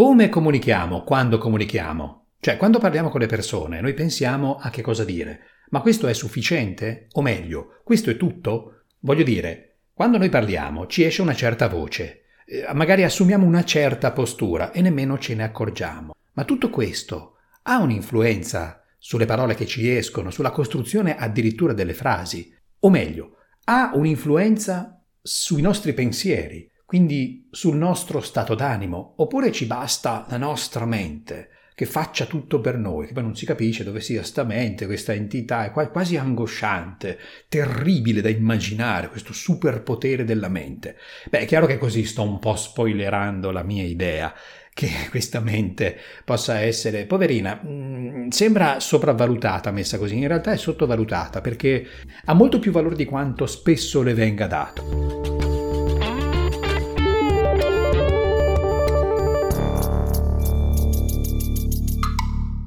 Come comunichiamo quando comunichiamo? Cioè, quando parliamo con le persone, noi pensiamo a che cosa dire. Ma questo è sufficiente? O meglio, questo è tutto? Voglio dire, quando noi parliamo ci esce una certa voce, eh, magari assumiamo una certa postura e nemmeno ce ne accorgiamo. Ma tutto questo ha un'influenza sulle parole che ci escono, sulla costruzione addirittura delle frasi. O meglio, ha un'influenza sui nostri pensieri, quindi sul nostro stato d'animo, oppure ci basta la nostra mente che faccia tutto per noi, che poi non si capisce dove sia sta mente, questa entità, è quasi angosciante, terribile da immaginare, questo superpotere della mente. Beh, è chiaro che così sto un po' spoilerando la mia idea, che questa mente possa essere, poverina, mm, sembra sopravvalutata messa così, in realtà è sottovalutata perché ha molto più valore di quanto spesso le venga dato.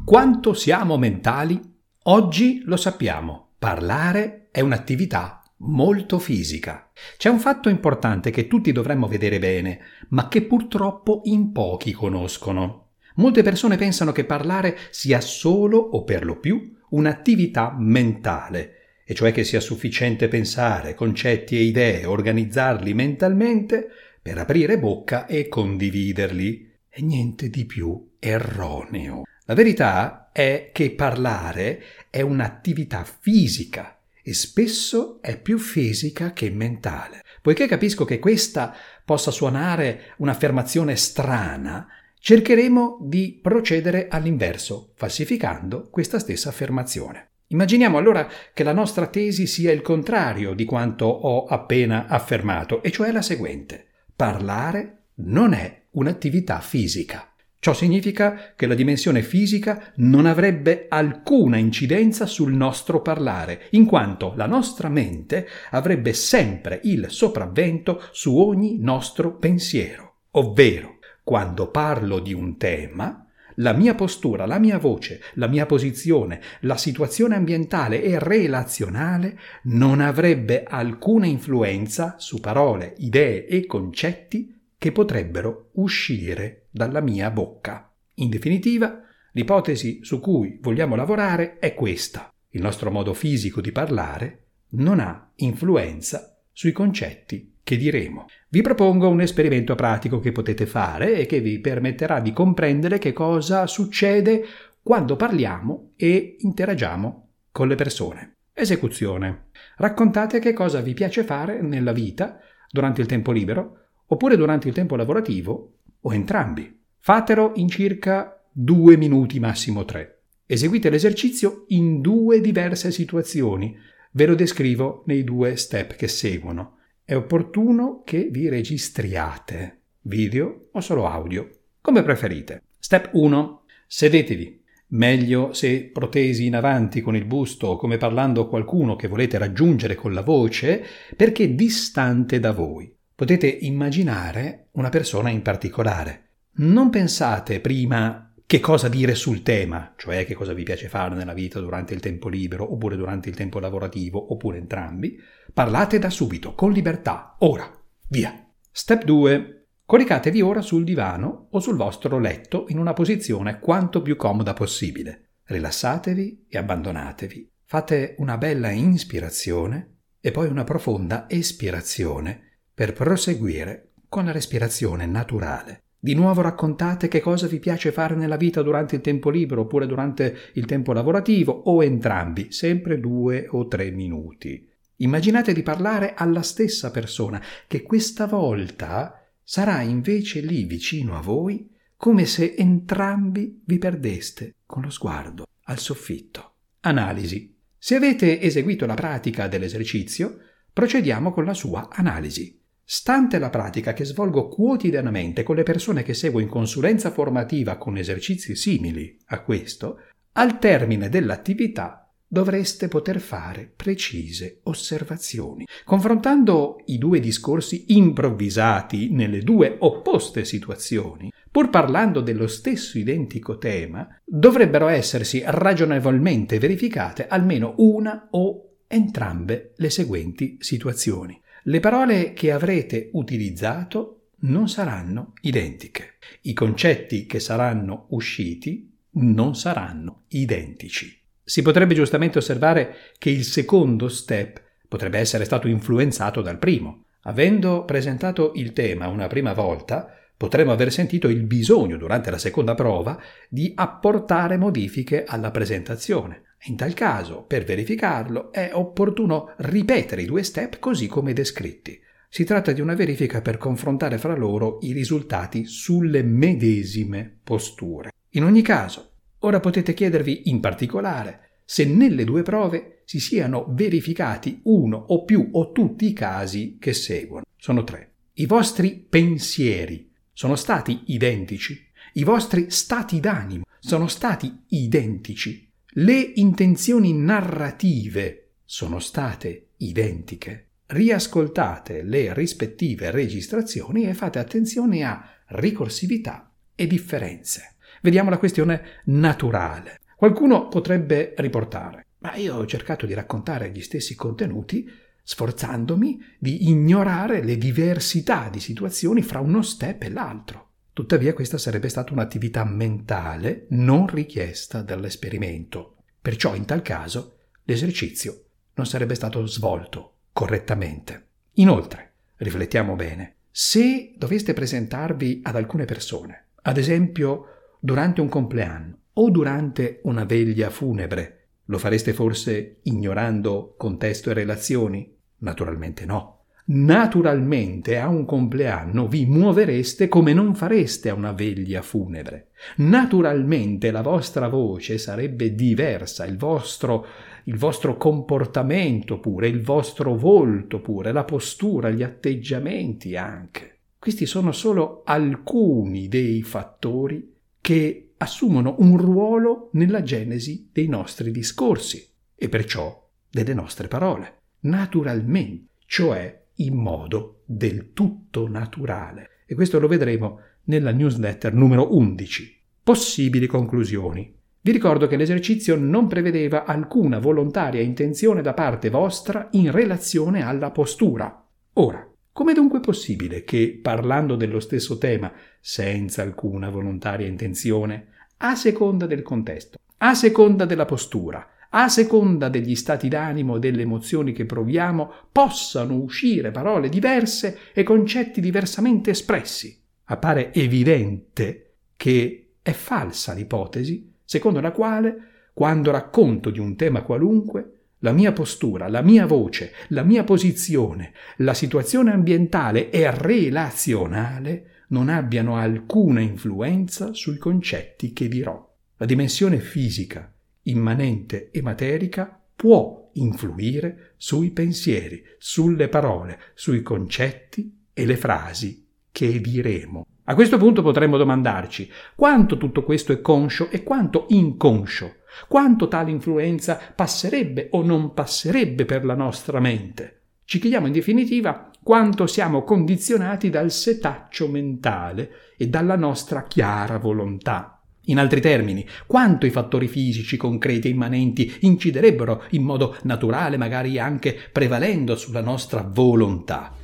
Quanto siamo mentali? Oggi lo sappiamo, parlare è un'attività molto fisica. C'è un fatto importante che tutti dovremmo vedere bene, ma che purtroppo in pochi conoscono. Molte persone pensano che parlare sia solo o per lo più un'attività mentale, e cioè che sia sufficiente pensare concetti e idee, organizzarli mentalmente per aprire bocca e condividerli. E niente di più erroneo. La verità è che parlare è un'attività fisica e spesso è più fisica che mentale. Poiché capisco che questa possa suonare un'affermazione strana, cercheremo di procedere all'inverso, falsificando questa stessa affermazione. Immaginiamo allora che la nostra tesi sia il contrario di quanto ho appena affermato, e cioè la seguente. Parlare non è un'attività fisica. Ciò significa che la dimensione fisica non avrebbe alcuna incidenza sul nostro parlare, in quanto la nostra mente avrebbe sempre il sopravvento su ogni nostro pensiero. Ovvero, quando parlo di un tema, la mia postura, la mia voce, la mia posizione, la situazione ambientale e relazionale non avrebbe alcuna influenza su parole, idee e concetti che potrebbero uscire dalla mia bocca. In definitiva, l'ipotesi su cui vogliamo lavorare è questa. Il nostro modo fisico di parlare non ha influenza sui concetti che diremo. Vi propongo un esperimento pratico che potete fare e che vi permetterà di comprendere che cosa succede quando parliamo e interagiamo con le persone. Esecuzione. Raccontate che cosa vi piace fare nella vita durante il tempo libero oppure durante il tempo lavorativo o entrambi. Fatelo in circa due minuti, massimo tre. Eseguite l'esercizio in due diverse situazioni. Ve lo descrivo nei due step che seguono. È opportuno che vi registriate, video o solo audio, come preferite. Step 1. Sedetevi. Meglio se protesi in avanti con il busto come parlando a qualcuno che volete raggiungere con la voce, perché distante da voi potete immaginare una persona in particolare. Non pensate prima che cosa dire sul tema, cioè che cosa vi piace fare nella vita durante il tempo libero, oppure durante il tempo lavorativo, oppure entrambi. Parlate da subito, con libertà, ora, via. Step 2. Coricatevi ora sul divano o sul vostro letto in una posizione quanto più comoda possibile. Rilassatevi e abbandonatevi. Fate una bella inspirazione e poi una profonda espirazione per proseguire con la respirazione naturale. Di nuovo raccontate che cosa vi piace fare nella vita durante il tempo libero oppure durante il tempo lavorativo o entrambi, sempre due o tre minuti. Immaginate di parlare alla stessa persona che questa volta sarà invece lì vicino a voi come se entrambi vi perdeste con lo sguardo al soffitto. Analisi. Se avete eseguito la pratica dell'esercizio, procediamo con la sua analisi. Stante la pratica che svolgo quotidianamente con le persone che seguo in consulenza formativa con esercizi simili a questo, al termine dell'attività dovreste poter fare precise osservazioni. Confrontando i due discorsi improvvisati nelle due opposte situazioni, pur parlando dello stesso identico tema, dovrebbero essersi ragionevolmente verificate almeno una o entrambe le seguenti situazioni. Le parole che avrete utilizzato non saranno identiche. I concetti che saranno usciti non saranno identici. Si potrebbe giustamente osservare che il secondo step potrebbe essere stato influenzato dal primo. Avendo presentato il tema una prima volta, potremmo aver sentito il bisogno durante la seconda prova di apportare modifiche alla presentazione. In tal caso, per verificarlo, è opportuno ripetere i due step così come descritti. Si tratta di una verifica per confrontare fra loro i risultati sulle medesime posture. In ogni caso, ora potete chiedervi in particolare se nelle due prove si siano verificati uno o più o tutti i casi che seguono. Sono tre. I vostri pensieri sono stati identici. I vostri stati d'animo sono stati identici. Le intenzioni narrative sono state identiche. Riascoltate le rispettive registrazioni e fate attenzione a ricorsività e differenze. Vediamo la questione naturale. Qualcuno potrebbe riportare, ma io ho cercato di raccontare gli stessi contenuti sforzandomi di ignorare le diversità di situazioni fra uno step e l'altro. Tuttavia questa sarebbe stata un'attività mentale non richiesta dall'esperimento. Perciò in tal caso l'esercizio non sarebbe stato svolto correttamente. Inoltre, riflettiamo bene, se doveste presentarvi ad alcune persone, ad esempio durante un compleanno, o durante una veglia funebre? Lo fareste forse ignorando contesto e relazioni? Naturalmente no. Naturalmente a un compleanno vi muovereste come non fareste a una veglia funebre. Naturalmente la vostra voce sarebbe diversa, il vostro, il vostro comportamento pure, il vostro volto pure, la postura, gli atteggiamenti anche. Questi sono solo alcuni dei fattori che assumono un ruolo nella genesi dei nostri discorsi e perciò delle nostre parole, naturalmente, cioè in modo del tutto naturale. E questo lo vedremo nella newsletter numero 11. Possibili conclusioni. Vi ricordo che l'esercizio non prevedeva alcuna volontaria intenzione da parte vostra in relazione alla postura. Ora, Com'è dunque possibile che, parlando dello stesso tema, senza alcuna volontaria intenzione, a seconda del contesto, a seconda della postura, a seconda degli stati d'animo e delle emozioni che proviamo, possano uscire parole diverse e concetti diversamente espressi. Appare evidente che è falsa l'ipotesi secondo la quale, quando racconto di un tema qualunque, la mia postura, la mia voce, la mia posizione, la situazione ambientale e relazionale non abbiano alcuna influenza sui concetti che dirò. La dimensione fisica, immanente e materica può influire sui pensieri, sulle parole, sui concetti e le frasi che diremo. A questo punto potremmo domandarci quanto tutto questo è conscio e quanto inconscio quanto tale influenza passerebbe o non passerebbe per la nostra mente? Ci chiediamo in definitiva quanto siamo condizionati dal setaccio mentale e dalla nostra chiara volontà. In altri termini, quanto i fattori fisici concreti e immanenti inciderebbero in modo naturale, magari anche prevalendo sulla nostra volontà.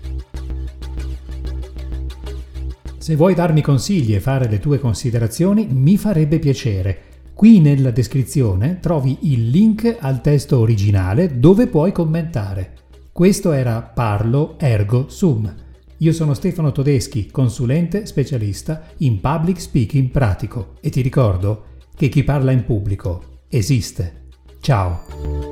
Se vuoi darmi consigli e fare le tue considerazioni, mi farebbe piacere. Qui nella descrizione trovi il link al testo originale dove puoi commentare. Questo era Parlo Ergo Sum. Io sono Stefano Todeschi, consulente specialista in public speaking pratico e ti ricordo che chi parla in pubblico esiste. Ciao!